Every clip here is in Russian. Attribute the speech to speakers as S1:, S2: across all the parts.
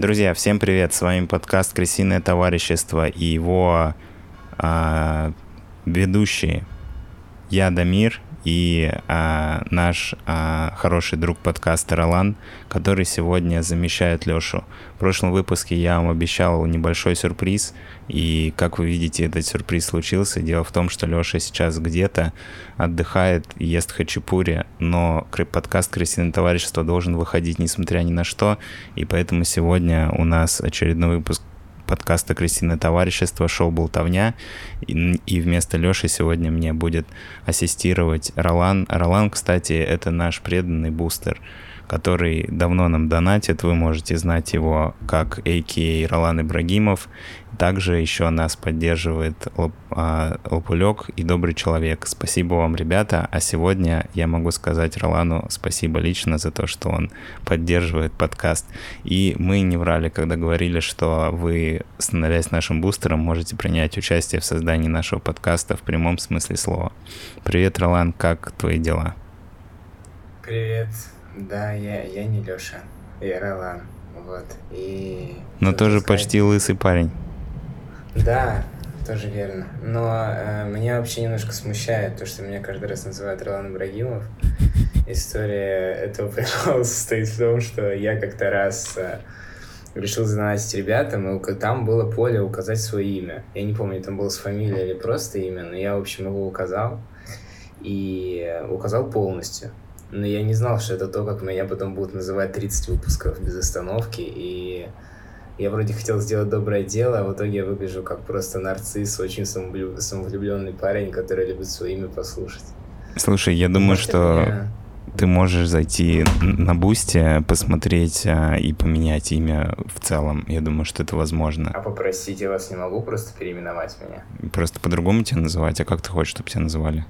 S1: Друзья, всем привет! С вами подкаст «Крысиное товарищество» и его а, ведущие. Я Дамир и а, наш а, хороший друг подкаста Ролан, который сегодня замещает Лешу. В прошлом выпуске я вам обещал небольшой сюрприз, и как вы видите, этот сюрприз случился. Дело в том, что Леша сейчас где-то отдыхает, ест хачапури, но подкаст «Крысиное товарищество» должен выходить несмотря ни на что, и поэтому сегодня у нас очередной выпуск подкаста «Крысиное товарищество», шоу «Болтовня». И, и вместо Леши сегодня мне будет ассистировать Ролан. Ролан, кстати, это наш преданный бустер который давно нам донатит. Вы можете знать его как А.К.А. Ролан Ибрагимов. Также еще нас поддерживает Лоп, а, Лопулек и Добрый Человек. Спасибо вам, ребята. А сегодня я могу сказать Ролану спасибо лично за то, что он поддерживает подкаст. И мы не врали, когда говорили, что вы, становясь нашим бустером, можете принять участие в создании нашего подкаста в прямом смысле слова. Привет, Ролан, как твои дела?
S2: Привет. Да, я, я не Лёша, я Ролан. Вот. И...
S1: Но тоже сказать... почти лысый парень.
S2: Да, тоже верно. Но э, меня вообще немножко смущает то, что меня каждый раз называют Ролан Ибрагимов. История этого прикола состоит в том, что я как-то раз э, решил задонатить ребятам, и там было поле указать свое имя. Я не помню, там было с фамилией или просто имя, но я, в общем, его указал. И указал полностью но я не знал, что это то, как меня потом будут называть 30 выпусков без остановки, и я вроде хотел сделать доброе дело, а в итоге я выгляжу как просто нарцисс, очень самовлюбленный парень, который любит свое имя послушать.
S1: Слушай, я думаю, Может, что меня... ты можешь зайти на Boosty, посмотреть а, и поменять имя в целом. Я думаю, что это возможно.
S2: А попросить я вас не могу просто переименовать меня?
S1: Просто по-другому тебя называть? А как ты хочешь, чтобы тебя называли?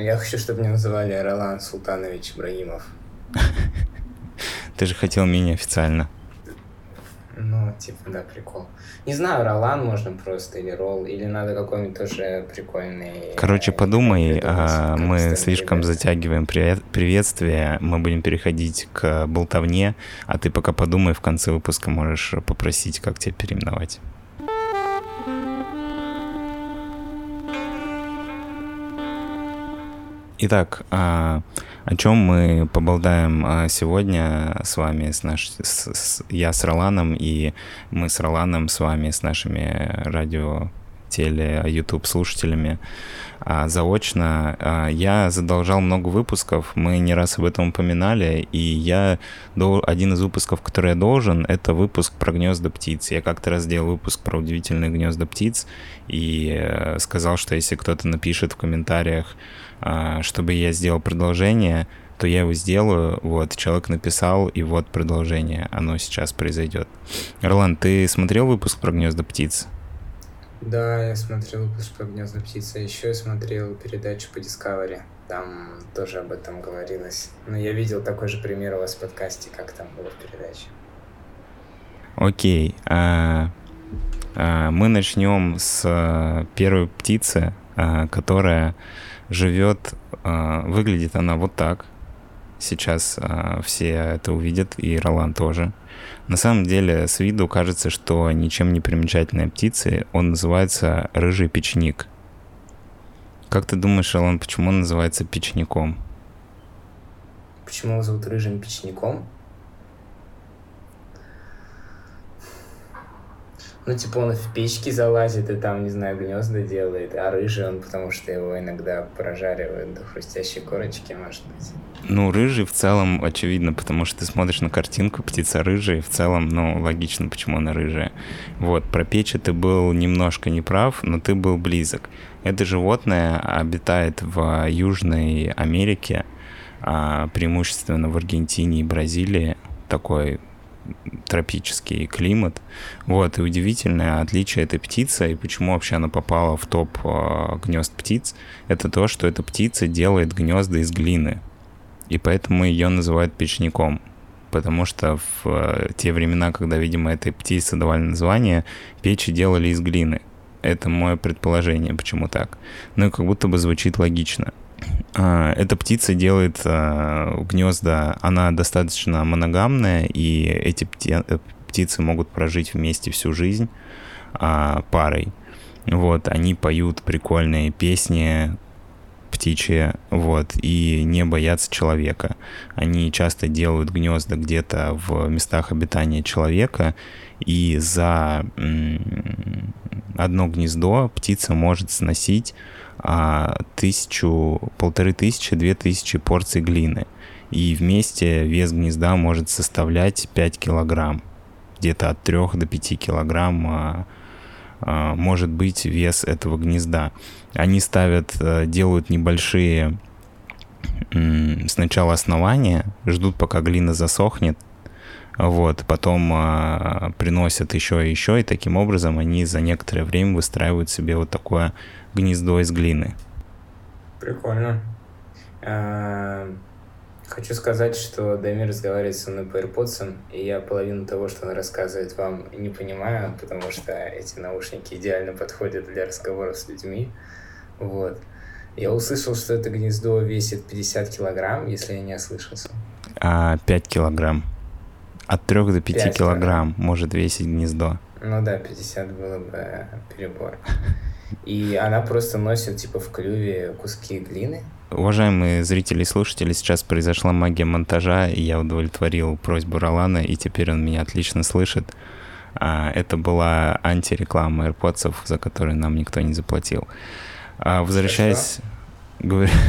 S2: Я хочу, чтобы меня называли Ролан Султанович Ибрагимов.
S1: Ты же хотел меня официально.
S2: Ну, типа, да, прикол. Не знаю, Ролан можно просто, или Ролл, или надо какой-нибудь тоже прикольный...
S1: Короче, подумай, а, мы слишком затягиваем приветствие, мы будем переходить к болтовне, а ты пока подумай, в конце выпуска можешь попросить, как тебя переименовать. Итак, а, о чем мы поболтаем а, сегодня с вами, с наш, с, с, я с Роланом, и мы с Роланом с вами, с нашими радио, теле, YouTube слушателями а, заочно. А, я задолжал много выпусков, мы не раз об этом упоминали, и я один из выпусков, который я должен, это выпуск про гнезда птиц. Я как-то раз сделал выпуск про удивительные гнезда птиц и э, сказал, что если кто-то напишет в комментариях чтобы я сделал продолжение, то я его сделаю. Вот, человек написал, и вот продолжение. Оно сейчас произойдет. Ролан, ты смотрел выпуск про гнезда птиц?
S2: Да, я смотрел выпуск про гнезда птиц, а еще я смотрел передачу по Discovery. Там тоже об этом говорилось. Но я видел такой же пример у вас в подкасте, как там было в передаче.
S1: Окей. А, а, мы начнем с а, первой птицы, а, которая живет, а, выглядит она вот так. Сейчас а, все это увидят, и Ролан тоже. На самом деле, с виду кажется, что ничем не примечательная птица. Он называется рыжий печник. Как ты думаешь, Ролан, почему он называется печником?
S2: Почему его зовут рыжим печником? Ну, типа, он в печки залазит и там, не знаю, гнезда делает, а рыжий он, потому что его иногда прожаривают до хрустящей корочки, может быть.
S1: Ну, рыжий в целом очевидно, потому что ты смотришь на картинку, птица рыжая, и в целом, ну, логично, почему она рыжая. Вот, про печи ты был немножко неправ, но ты был близок. Это животное обитает в Южной Америке, а преимущественно в Аргентине и Бразилии, такой тропический климат. Вот, и удивительное отличие этой птицы, и почему вообще она попала в топ э, гнезд птиц, это то, что эта птица делает гнезда из глины. И поэтому ее называют печником. Потому что в э, те времена, когда, видимо, этой птице давали название, печи делали из глины. Это мое предположение, почему так. Ну и как будто бы звучит логично. А, эта птица делает а, гнезда, она достаточно моногамная, и эти э, птицы могут прожить вместе всю жизнь а, парой. Вот, они поют прикольные песни, птичьи, вот, и не боятся человека. Они часто делают гнезда где-то в местах обитания человека, и за одно гнездо птица может сносить а, тысячу, полторы тысячи, две тысячи порций глины. И вместе вес гнезда может составлять 5 килограмм. Где-то от 3 до 5 килограмм а, а, может быть вес этого гнезда. Они ставят, э, делают небольшие сначала основания, ждут, пока глина засохнет, вот, потом а, приносят еще и еще, и таким образом они за некоторое время выстраивают себе вот такое гнездо из глины.
S2: Прикольно. А, хочу сказать, что Дамир разговаривает со мной по AirPods, и я половину того, что он рассказывает вам, не понимаю, потому что эти наушники идеально подходят для разговоров с людьми. Вот. Я услышал, что это гнездо весит 50 килограмм, если я не ослышался.
S1: А, 5 килограмм. От 3 до 5, 5 килограмм, килограмм может весить гнездо.
S2: Ну да, 50 было бы перебор. И она просто носит, типа, в клюве куски глины.
S1: Уважаемые зрители и слушатели, сейчас произошла магия монтажа, и я удовлетворил просьбу Ролана, и теперь он меня отлично слышит. А, это была антиреклама AirPods, за которую нам никто не заплатил. А, возвращаясь... Говорю...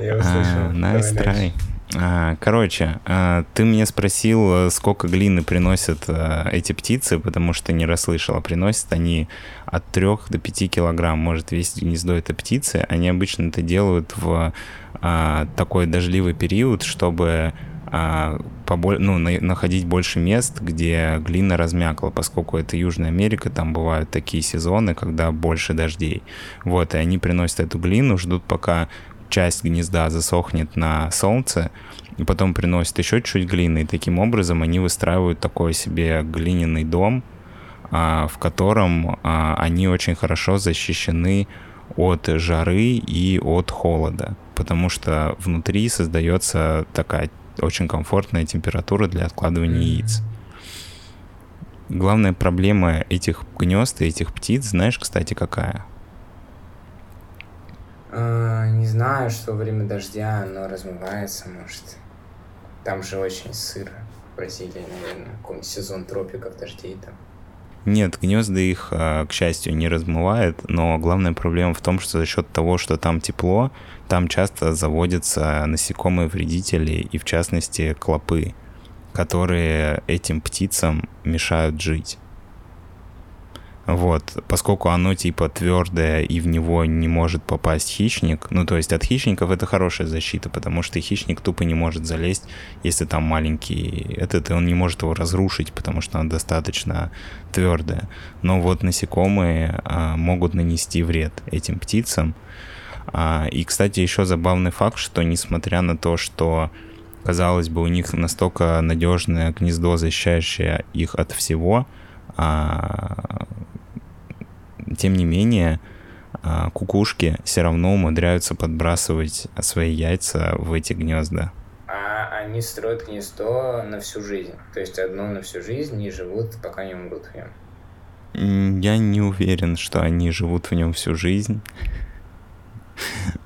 S1: Я услышал. Nice try. А, короче, а, ты мне спросил, э, сколько глины приносят э, эти птицы, потому что не расслышал. А приносят они от 3 до 5 килограмм может весить гнездо этой птицы. Они обычно это делают в такой дождливый период, чтобы поболь, ну, находить больше мест, где глина размякла, поскольку это Южная Америка, там бывают такие сезоны, когда больше дождей. Вот, и они приносят эту глину, ждут, пока часть гнезда засохнет на солнце, и потом приносят еще чуть глины, и таким образом они выстраивают такой себе глиняный дом, а, в котором а, они очень хорошо защищены от жары и от холода, потому что внутри создается такая очень комфортная температура для откладывания яиц. Главная проблема этих гнезд и этих птиц, знаешь, кстати, какая?
S2: А, не знаю, что во время дождя оно размывается, может. Там же очень сыро. В Бразилии, наверное, какой-нибудь сезон тропиков, дождей там.
S1: Нет, гнезда их, а, к счастью, не размывает, но главная проблема в том, что за счет того, что там тепло, там часто заводятся насекомые вредители, и в частности клопы, которые этим птицам мешают жить. Вот, поскольку оно типа твердое и в него не может попасть хищник, ну то есть от хищников это хорошая защита, потому что хищник тупо не может залезть, если там маленький этот, и он не может его разрушить, потому что оно достаточно твердое. Но вот насекомые а, могут нанести вред этим птицам. А, и, кстати, еще забавный факт, что несмотря на то, что казалось бы, у них настолько надежное гнездо, защищающее их от всего, а, тем не менее, а, кукушки все равно умудряются подбрасывать свои яйца в эти гнезда.
S2: А они строят гнездо на всю жизнь. То есть одно на всю жизнь и живут, пока не умрут в нем.
S1: Я не уверен, что они живут в нем всю жизнь.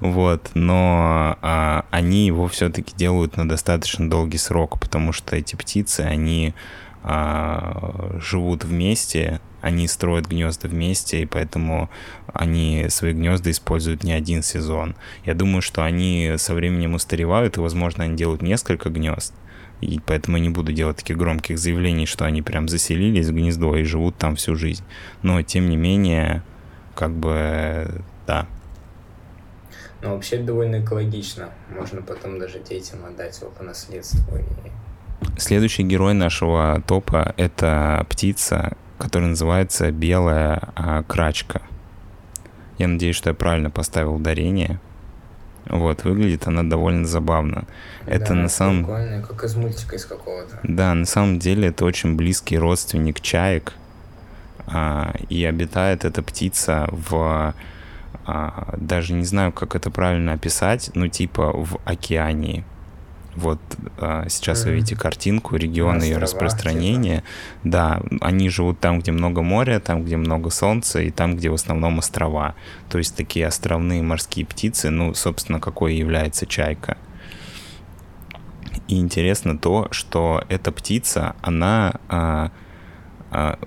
S1: Вот, но а, они его все-таки делают на достаточно долгий срок, потому что эти птицы, они а, живут вместе, они строят гнезда вместе, и поэтому они свои гнезда используют не один сезон. Я думаю, что они со временем устаревают, и, возможно, они делают несколько гнезд. И поэтому я не буду делать таких громких заявлений, что они прям заселились в гнездо и живут там всю жизнь. Но, тем не менее, как бы, да.
S2: Ну, вообще довольно экологично. Можно потом даже детям отдать его по наследству. И...
S1: Следующий герой нашего топа — это птица, который называется «Белая а, крачка». Я надеюсь, что я правильно поставил ударение. Вот, выглядит она довольно забавно.
S2: Да,
S1: это на самом...
S2: Прикольно, как из мультика из какого-то.
S1: Да, на самом деле это очень близкий родственник чаек. А, и обитает эта птица в а, даже не знаю, как это правильно описать, ну типа в океании. Вот а, сейчас mm-hmm. вы видите картинку, регион ее распространения. Типа. Да, они живут там, где много моря, там, где много солнца, и там, где в основном острова. То есть такие островные морские птицы, ну, собственно, какой является чайка. И интересно то, что эта птица, она а, а,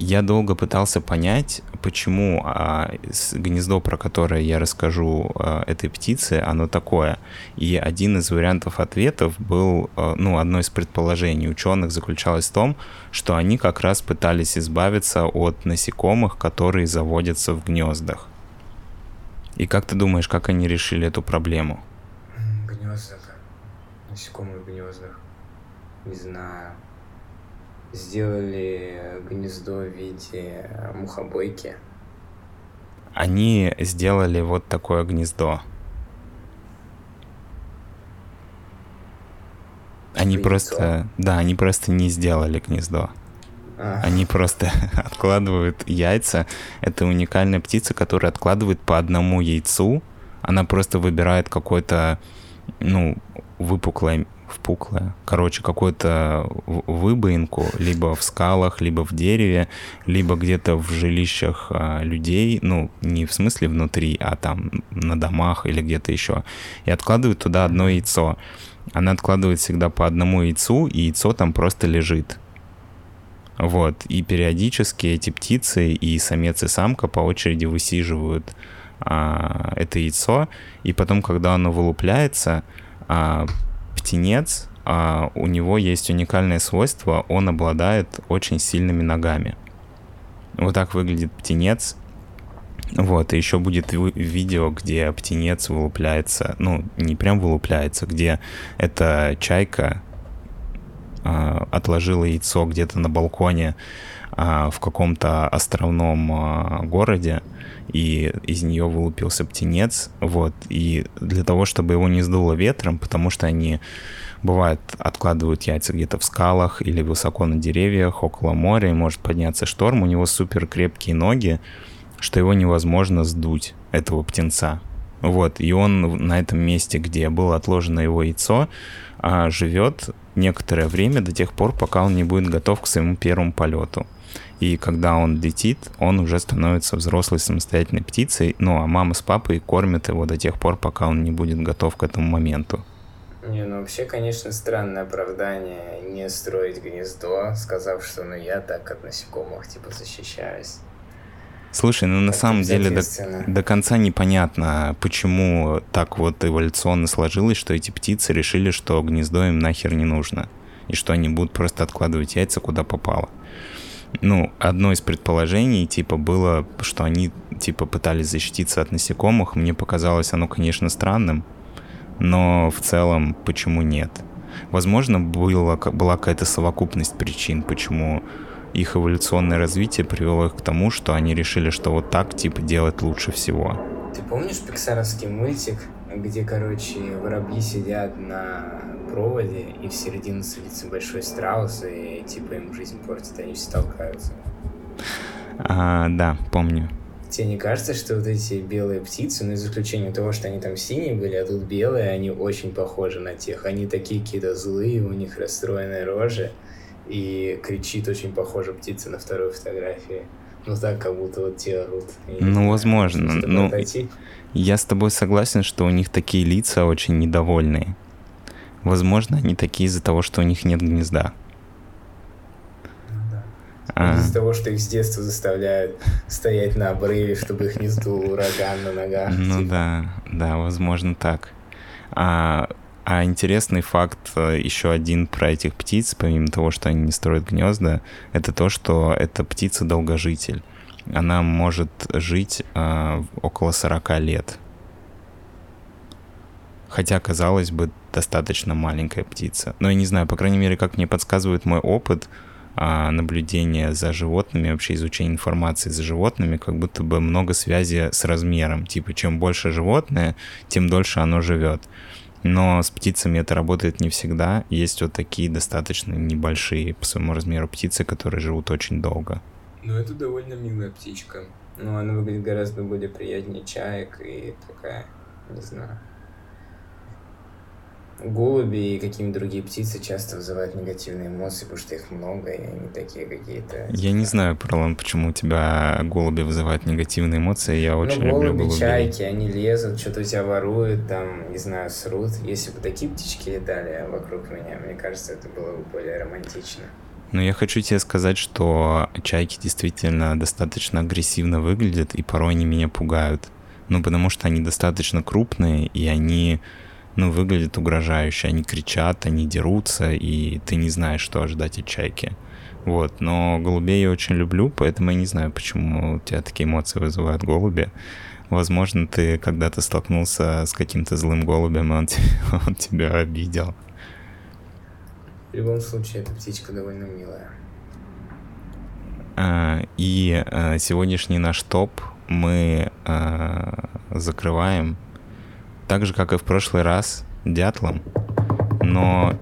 S1: я долго пытался понять, почему а, гнездо, про которое я расскажу а, этой птицы, оно такое. И один из вариантов ответов был, а, ну, одно из предположений ученых заключалось в том, что они как раз пытались избавиться от насекомых, которые заводятся в гнездах. И как ты думаешь, как они решили эту проблему?
S2: Гнезда. Насекомые в гнездах. Не знаю сделали гнездо в виде мухобойки.
S1: Они сделали вот такое гнездо. Они Яйцо. просто, да, они просто не сделали гнездо. А. Они просто откладывают яйца. Это уникальная птица, которая откладывает по одному яйцу. Она просто выбирает какое-то, ну, выпуклое впуклое. Короче, какую-то выбоинку либо в скалах, либо в дереве, либо где-то в жилищах а, людей, ну, не в смысле внутри, а там на домах или где-то еще. И откладывают туда одно яйцо. Она откладывает всегда по одному яйцу, и яйцо там просто лежит. Вот, и периодически эти птицы и самец и самка по очереди высиживают а, это яйцо, и потом, когда оно вылупляется, а, птенец, а у него есть уникальное свойство, он обладает очень сильными ногами. Вот так выглядит птенец. Вот, и еще будет видео, где птенец вылупляется, ну, не прям вылупляется, где эта чайка а, отложила яйцо где-то на балконе в каком-то островном а, городе, и из нее вылупился птенец, вот, и для того, чтобы его не сдуло ветром, потому что они, бывает, откладывают яйца где-то в скалах или высоко на деревьях, около моря, и может подняться шторм, у него супер крепкие ноги, что его невозможно сдуть, этого птенца. Вот, и он на этом месте, где было отложено его яйцо, а, живет некоторое время до тех пор, пока он не будет готов к своему первому полету. И когда он летит, он уже становится взрослой самостоятельной птицей, ну а мама с папой кормят его до тех пор, пока он не будет готов к этому моменту.
S2: Не, ну вообще, конечно, странное оправдание не строить гнездо, сказав, что ну я так от насекомых типа защищаюсь.
S1: Слушай, ну на самом деле до, до конца непонятно, почему так вот эволюционно сложилось, что эти птицы решили, что гнездо им нахер не нужно, и что они будут просто откладывать яйца куда попало ну, одно из предположений, типа, было, что они, типа, пытались защититься от насекомых. Мне показалось оно, конечно, странным, но в целом, почему нет? Возможно, было, была какая-то совокупность причин, почему их эволюционное развитие привело их к тому, что они решили, что вот так, типа, делать лучше всего.
S2: Ты помнишь пиксаровский мультик, где, короче, воробьи сидят на проводе, и в середину садится большой страус, и типа им жизнь портит, они все толкаются.
S1: А, да, помню.
S2: Тебе не кажется, что вот эти белые птицы, ну, за исключением того, что они там синие были, а тут белые, они очень похожи на тех. Они такие какие-то злые, у них расстроенные рожи, и кричит очень похоже птица на второй фотографии. Ну так, как будто вот те орут.
S1: Ну, возможно. Ну, я с тобой согласен, что у них такие лица очень недовольные. Возможно, они такие из-за того, что у них нет гнезда.
S2: Ну а... Из-за того, что их с детства заставляют стоять на обрыве, чтобы их не сдул ураган на ногах.
S1: Ну типа. да, да, возможно так. А, а интересный факт э, еще один про этих птиц, помимо того, что они не строят гнезда, это то, что эта птица долгожитель. Она может жить а, около 40 лет. Хотя, казалось бы, достаточно маленькая птица. Но я не знаю, по крайней мере, как мне подсказывает мой опыт а, наблюдения за животными, вообще изучения информации за животными, как будто бы много связи с размером. Типа, чем больше животное, тем дольше оно живет. Но с птицами это работает не всегда. Есть вот такие достаточно небольшие по своему размеру птицы, которые живут очень долго.
S2: Ну, это довольно милая птичка. Но она выглядит гораздо более приятнее чаек и такая, не знаю. Голуби и какие-нибудь другие птицы часто вызывают негативные эмоции, потому что их много, и они такие какие-то...
S1: Я не знаю, Парлон, почему у тебя голуби вызывают негативные эмоции, я ну, очень ну, голуби, люблю голубей.
S2: чайки, они лезут, что-то у тебя воруют, там, не знаю, срут. Если бы такие птички летали вокруг меня, мне кажется, это было бы более романтично.
S1: Но я хочу тебе сказать, что чайки действительно достаточно агрессивно выглядят, и порой они меня пугают. Ну, потому что они достаточно крупные, и они, ну, выглядят угрожающе. Они кричат, они дерутся, и ты не знаешь, что ожидать от чайки. Вот, но голубей я очень люблю, поэтому я не знаю, почему у тебя такие эмоции вызывают голуби. Возможно, ты когда-то столкнулся с каким-то злым голубем, и он, он тебя обидел.
S2: В любом случае, эта птичка довольно милая.
S1: А, и а, сегодняшний наш топ мы а, закрываем так же, как и в прошлый раз, дятлом, но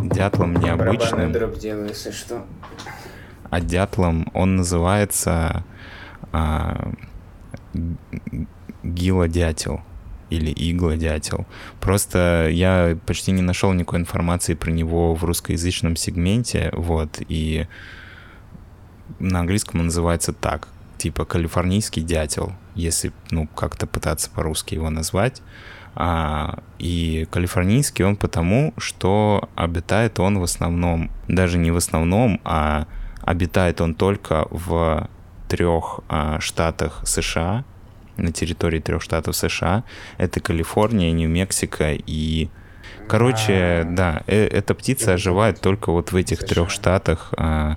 S1: дятлом необычным.
S2: дроп делаю, если что.
S1: А дятлом он называется а, гилодятел или игла-дятел. Просто я почти не нашел никакой информации про него в русскоязычном сегменте, вот, и на английском он называется так, типа калифорнийский дятел, если, ну, как-то пытаться по-русски его назвать. А, и калифорнийский он потому, что обитает он в основном, даже не в основном, а обитает он только в трех а, штатах США, на территории трех штатов США. Это Калифорния, Нью-Мексико и... Короче, а, да, э эта птица оживает только вот в этих трех штатах, а,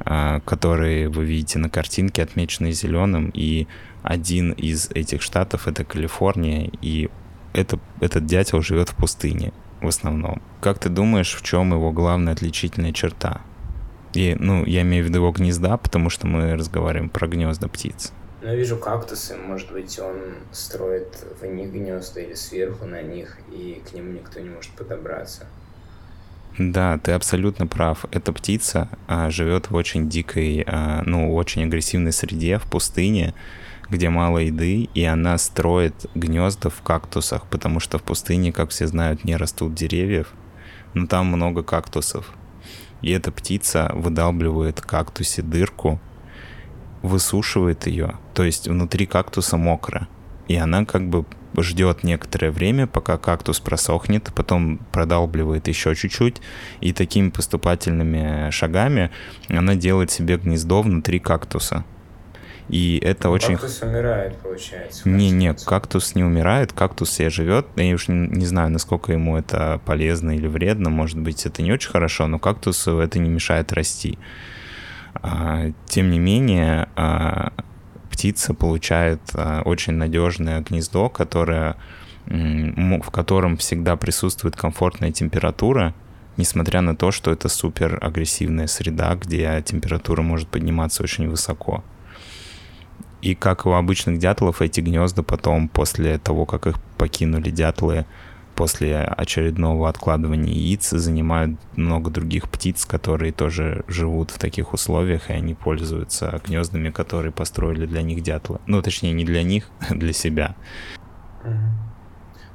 S1: а, которые вы видите на картинке, отмеченные зеленым, и один из этих штатов это Калифорния, и это, этот дятел живет в пустыне в основном. Как ты думаешь, в чем его главная отличительная черта? И, ну, я имею в виду его гнезда, потому что мы разговариваем про гнезда птиц.
S2: Ну, я вижу кактусы, может быть, он строит в них гнезда или сверху на них, и к нему никто не может подобраться.
S1: Да, ты абсолютно прав. Эта птица а, живет в очень дикой, а, ну, очень агрессивной среде, в пустыне, где мало еды, и она строит гнезда в кактусах, потому что в пустыне, как все знают, не растут деревьев, но там много кактусов. И эта птица выдалбливает кактусе дырку, высушивает ее, то есть внутри кактуса мокро, и она как бы ждет некоторое время, пока кактус просохнет, потом продалбливает еще чуть-чуть, и такими поступательными шагами она делает себе гнездо внутри кактуса. И это
S2: ну,
S1: очень...
S2: Кактус умирает, получается.
S1: Не, не, кактус не умирает, кактус себе живет. Я уж не, не знаю, насколько ему это полезно или вредно. Может быть, это не очень хорошо, но кактусу это не мешает расти. А, тем не менее, а, птица получает а, очень надежное гнездо, которое, в котором всегда присутствует комфортная температура, несмотря на то, что это супер агрессивная среда, где температура может подниматься очень высоко. И как у обычных дятлов, эти гнезда потом, после того, как их покинули дятлы, после очередного откладывания яиц занимают много других птиц, которые тоже живут в таких условиях, и они пользуются гнездами, которые построили для них дятлы. Ну, точнее, не для них, а для себя.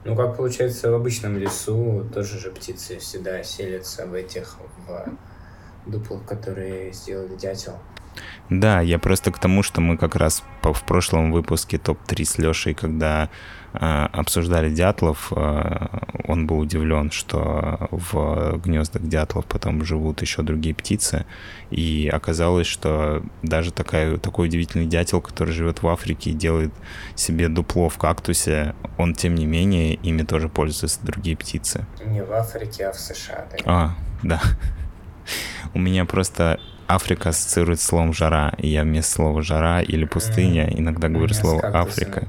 S2: Ну, как получается, в обычном лесу тоже же птицы всегда селятся в этих в дуплах, которые сделали дятел.
S1: Да, я просто к тому, что мы как раз в прошлом выпуске топ-3 с Лешей, когда э, обсуждали дятлов, э, он был удивлен, что в гнездах дятлов потом живут еще другие птицы, и оказалось, что даже такая, такой удивительный дятел, который живет в Африке и делает себе дупло в кактусе, он, тем не менее, ими тоже пользуются другие птицы.
S2: Не в Африке, а в США.
S1: Да? А, да. У меня просто Африка ассоциирует словом жара, и я вместо слова жара или пустыня иногда говорю слово Африка.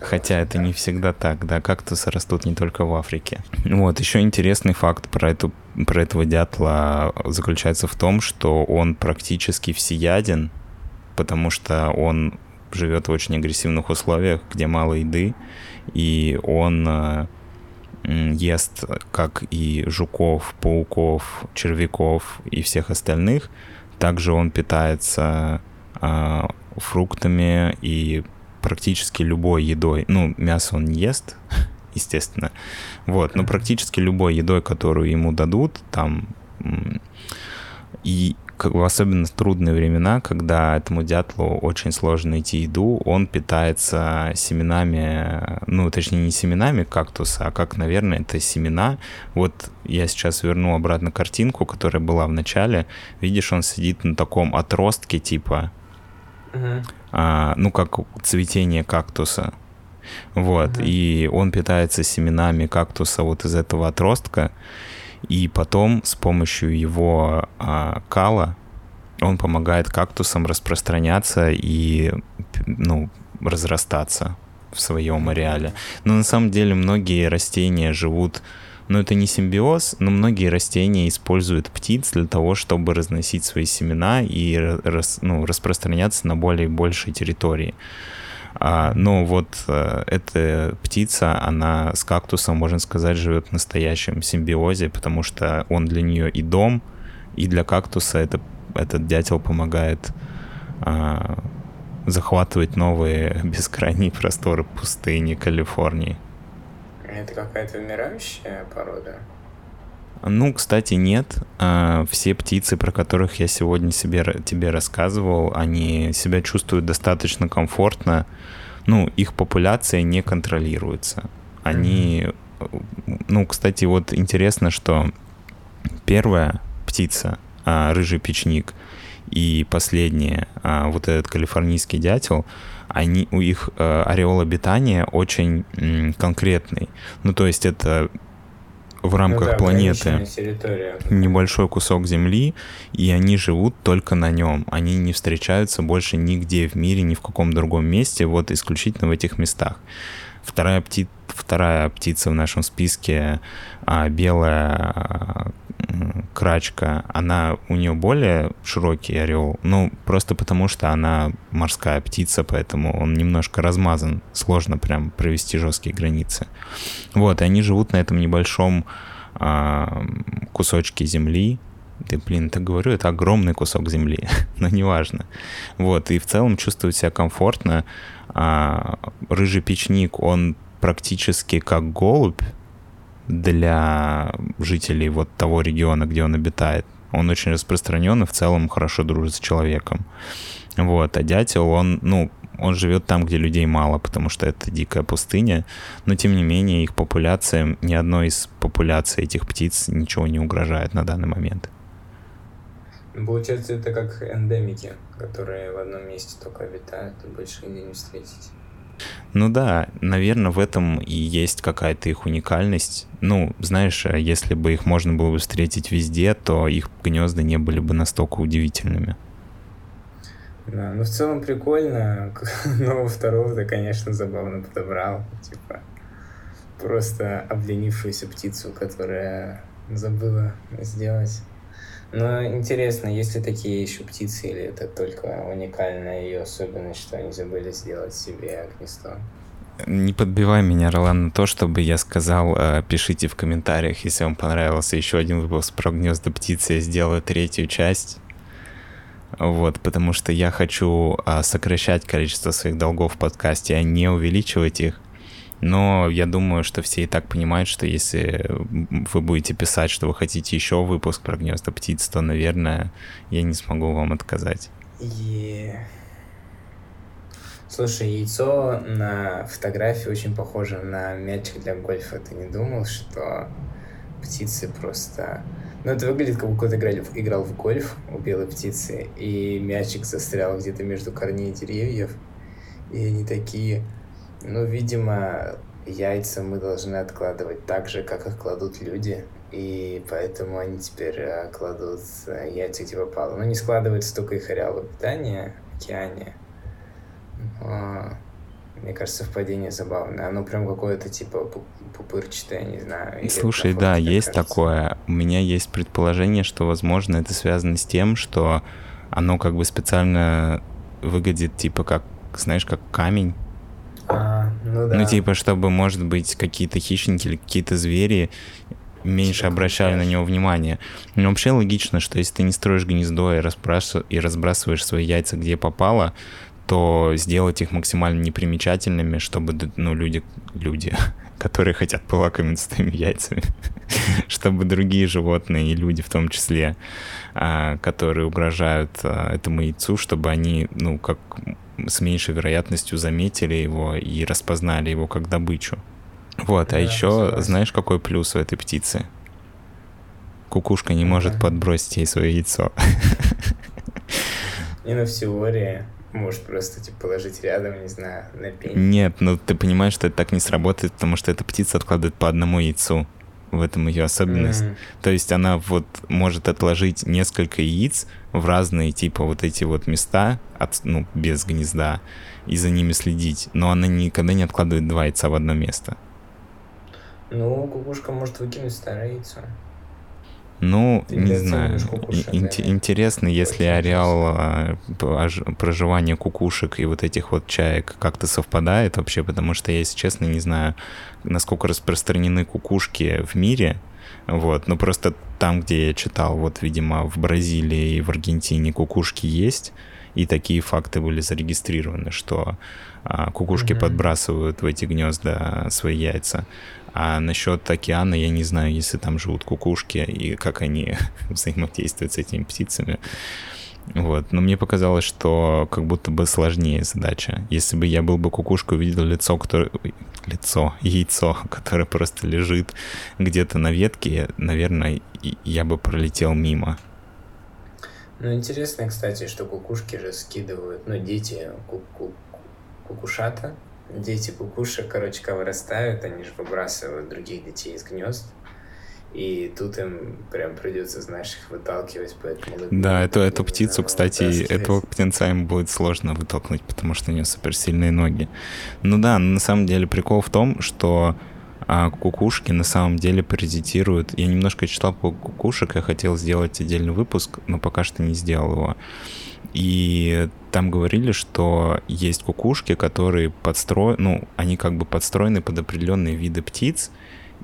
S1: Хотя это не всегда так, да, кактусы растут не только в Африке. Вот, еще интересный факт про, эту, про этого дятла заключается в том, что он практически всеяден, потому что он живет в очень агрессивных условиях, где мало еды, и он э, ест как и жуков, пауков, червяков и всех остальных, также он питается а, фруктами и практически любой едой. Ну, мясо он не ест, естественно. Вот, но практически любой едой, которую ему дадут, там и как, в особенно трудные времена, когда этому дятлу очень сложно найти еду, он питается семенами, ну, точнее, не семенами кактуса, а как, наверное, это семена. Вот я сейчас верну обратно картинку, которая была в начале. Видишь, он сидит на таком отростке, типа, uh-huh. а, ну, как цветение кактуса. Вот, uh-huh. и он питается семенами кактуса вот из этого отростка и потом с помощью его а, кала он помогает кактусам распространяться и ну, разрастаться в своем ареале. Но на самом деле многие растения живут, ну это не симбиоз, но многие растения используют птиц для того, чтобы разносить свои семена и рас, ну, распространяться на более большей территории. А, но вот а, эта птица, она с кактусом, можно сказать, живет в настоящем симбиозе, потому что он для нее и дом, и для кактуса это, этот дятел помогает а, захватывать новые бескрайние просторы пустыни Калифорнии.
S2: Это какая-то умирающая порода?
S1: Ну, кстати, нет. А, все птицы, про которых я сегодня себе, тебе рассказывал, они себя чувствуют достаточно комфортно. Ну, их популяция не контролируется. Они... Ну, кстати, вот интересно, что первая птица, а, рыжий печник, и последняя, а, вот этот калифорнийский дятел, они, у их ореол обитания очень конкретный. Ну, то есть это в рамках ну, да, планеты небольшой кусок Земли, и они живут только на нем. Они не встречаются больше нигде в мире, ни в каком другом месте, вот исключительно в этих местах. Вторая, пти... Вторая птица в нашем списке а, белая крачка, она у нее более широкий орел, ну, просто потому что она морская птица, поэтому он немножко размазан, сложно прям провести жесткие границы. Вот, и они живут на этом небольшом а, кусочке земли, ты, блин, так говорю, это огромный кусок земли, но неважно. Вот, и в целом чувствуют себя комфортно. А, рыжий печник, он практически как голубь, для жителей вот того региона, где он обитает. Он очень распространен и в целом хорошо дружит с человеком. Вот, а дятел, он, ну, он живет там, где людей мало, потому что это дикая пустыня, но тем не менее их популяция, ни одной из популяций этих птиц ничего не угрожает на данный момент.
S2: Получается, это как эндемики, которые в одном месте только обитают и больше нигде не встретить.
S1: Ну да, наверное, в этом и есть какая-то их уникальность. Ну, знаешь, а если бы их можно было бы встретить везде, то их гнезда не были бы настолько удивительными.
S2: Да, ну в целом прикольно, но второго-то, конечно, забавно подобрал. Типа, просто обленившуюся птицу, которая забыла сделать. Но интересно, есть ли такие еще птицы, или это только уникальная ее особенность, что они забыли сделать себе гнездо?
S1: Не подбивай меня, Ролан, на то, чтобы я сказал, э, пишите в комментариях, если вам понравился еще один выпуск про гнезда птицы, я сделаю третью часть. Вот, потому что я хочу а, сокращать количество своих долгов в подкасте, а не увеличивать их. Но я думаю, что все и так понимают, что если вы будете писать, что вы хотите еще выпуск про гнезда птиц, то, наверное, я не смогу вам отказать.
S2: Yeah. Слушай, яйцо на фотографии очень похоже на мячик для гольфа. Ты не думал, что птицы просто... Ну, это выглядит, как будто играли, играл в гольф у белой птицы, и мячик застрял где-то между корней деревьев, и они такие ну, видимо, яйца мы должны откладывать так же, как их кладут люди. И поэтому они теперь э, кладут э, яйца где попало. Ну, не складывается только их ареал питания в океане. Но, мне кажется, совпадение забавное. Оно прям какое-то типа пупырчатое, не знаю.
S1: Слушай, да, есть кажется. такое. У меня есть предположение, что, возможно, это связано с тем, что оно как бы специально выглядит типа как, знаешь, как камень
S2: ну да.
S1: Ну, типа, чтобы, может быть, какие-то хищники или какие-то звери меньше обращали на него внимание. Но вообще логично, что если ты не строишь гнездо и, разбрас... и разбрасываешь свои яйца где попало, то сделать их максимально непримечательными, чтобы ну, люди, люди, которые хотят полакомиться твоими яйцами, чтобы другие животные и люди в том числе, а, которые угрожают а, этому яйцу, чтобы они, ну, как с меньшей вероятностью заметили его и распознали его как добычу. Вот, а да, а еще согласен. знаешь, какой плюс у этой птицы? Кукушка не может подбросить ей свое яйцо.
S2: Не, ну в теории может просто типа положить рядом, не знаю, на пень.
S1: Нет, ну ты понимаешь, что это так не сработает, потому что эта птица откладывает по одному яйцу. В этом ее особенность. Mm-hmm. То есть она вот может отложить несколько яиц в разные типа вот эти вот места, от, ну, без гнезда, и за ними следить. Но она никогда не откладывает два яйца в одно место.
S2: Ну, кукушка может выкинуть старое яйцо.
S1: Ну, Ты не знаю. Ин- интересно, если ареал а, проживания кукушек и вот этих вот чаек как-то совпадает вообще, потому что я, если честно, не знаю, насколько распространены кукушки в мире. Вот, но просто там, где я читал, вот, видимо, в Бразилии и в Аргентине кукушки есть, и такие факты были зарегистрированы, что а, кукушки mm-hmm. подбрасывают в эти гнезда свои яйца. А насчет океана я не знаю, если там живут кукушки и как они взаимодействуют с этими птицами. Вот. Но мне показалось, что как будто бы сложнее задача. Если бы я был бы кукушкой, увидел лицо, которое... Лицо, яйцо, которое просто лежит где-то на ветке, наверное, я бы пролетел мимо.
S2: Ну, интересно, кстати, что кукушки же скидывают, ну, дети ку -ку кукушата, дети кукушек, короче, когда вырастают, они же выбрасывают других детей из гнезд. И тут им прям придется, знаешь, их выталкивать, поэтому...
S1: Да, эту, эту птицу, кстати, этого птенца им будет сложно вытолкнуть, потому что у нее суперсильные ноги. Ну да, на самом деле прикол в том, что а, кукушки на самом деле паразитируют. Я немножко читал по кукушек, я хотел сделать отдельный выпуск, но пока что не сделал его. И там говорили, что есть кукушки, которые подстроены, ну, они как бы подстроены под определенные виды птиц,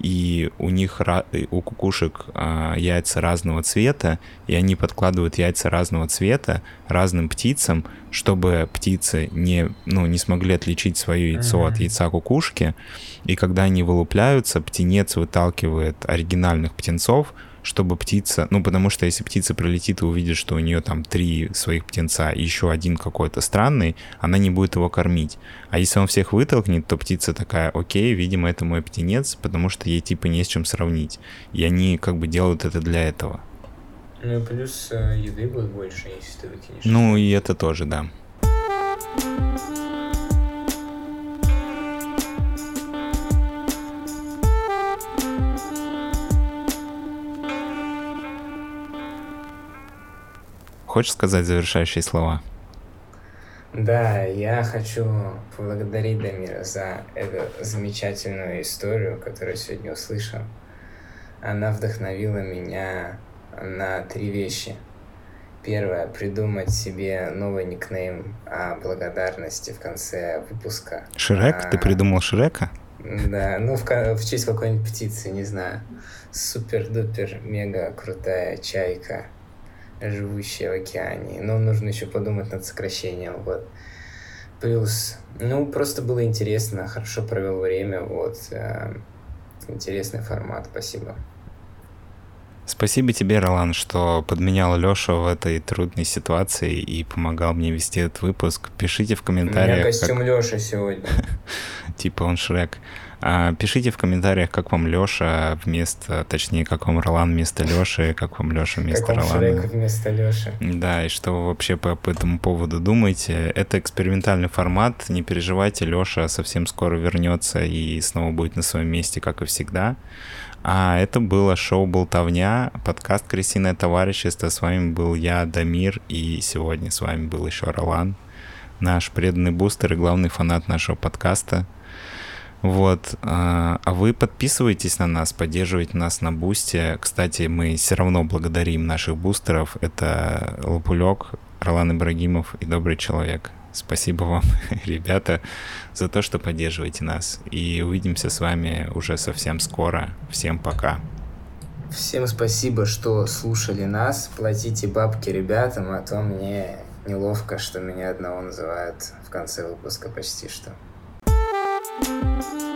S1: и у них, у кукушек а, яйца разного цвета, и они подкладывают яйца разного цвета разным птицам, чтобы птицы не, ну, не смогли отличить свое яйцо mm-hmm. от яйца кукушки, и когда они вылупляются, птенец выталкивает оригинальных птенцов, чтобы птица, ну, потому что если птица пролетит и увидит, что у нее там три своих птенца и еще один какой-то странный, она не будет его кормить. А если он всех вытолкнет, то птица такая, окей, видимо, это мой птенец, потому что ей типа не с чем сравнить. И они как бы делают это для этого.
S2: Ну и плюс э, еды будет больше, если ты выкинешь.
S1: Ну и это тоже, да. Хочешь сказать завершающие слова?
S2: Да, я хочу поблагодарить Дамира за эту замечательную историю, которую сегодня услышал. Она вдохновила меня на три вещи. Первое, придумать себе новый никнейм о благодарности в конце выпуска.
S1: Шрек? А, Ты придумал Шрека?
S2: Да, ну в, в честь какой-нибудь птицы, не знаю. Супер-дупер, мега крутая чайка живущие в океане. Но нужно еще подумать над сокращением, вот. Плюс, ну, просто было интересно, хорошо провел время, вот. Э, интересный формат, спасибо.
S1: Спасибо тебе, Ролан, что подменял Лешу в этой трудной ситуации и помогал мне вести этот выпуск. Пишите в комментариях. У меня
S2: костюм как... Леши сегодня.
S1: Типа он Шрек. А, пишите в комментариях, как вам Леша вместо, точнее, как вам Ролан вместо Леши, как вам Леша вместо как Ролана.
S2: Шрек вместо Леши.
S1: Да, и что вы вообще по, по этому поводу думаете. Это экспериментальный формат, не переживайте, Леша совсем скоро вернется и снова будет на своем месте, как и всегда. А это было шоу «Болтовня», подкаст «Крысиное товарищество». С вами был я, Дамир, и сегодня с вами был еще Ролан, наш преданный бустер и главный фанат нашего подкаста – вот. А, а вы подписывайтесь на нас, поддерживайте нас на бусте. Кстати, мы все равно благодарим наших бустеров. Это Лопулек, Ролан Ибрагимов и Добрый Человек. Спасибо вам, ребята, за то, что поддерживаете нас. И увидимся с вами уже совсем скоро. Всем пока.
S2: Всем спасибо, что слушали нас. Платите бабки ребятам, а то мне неловко, что меня одного называют в конце выпуска почти что. Thank you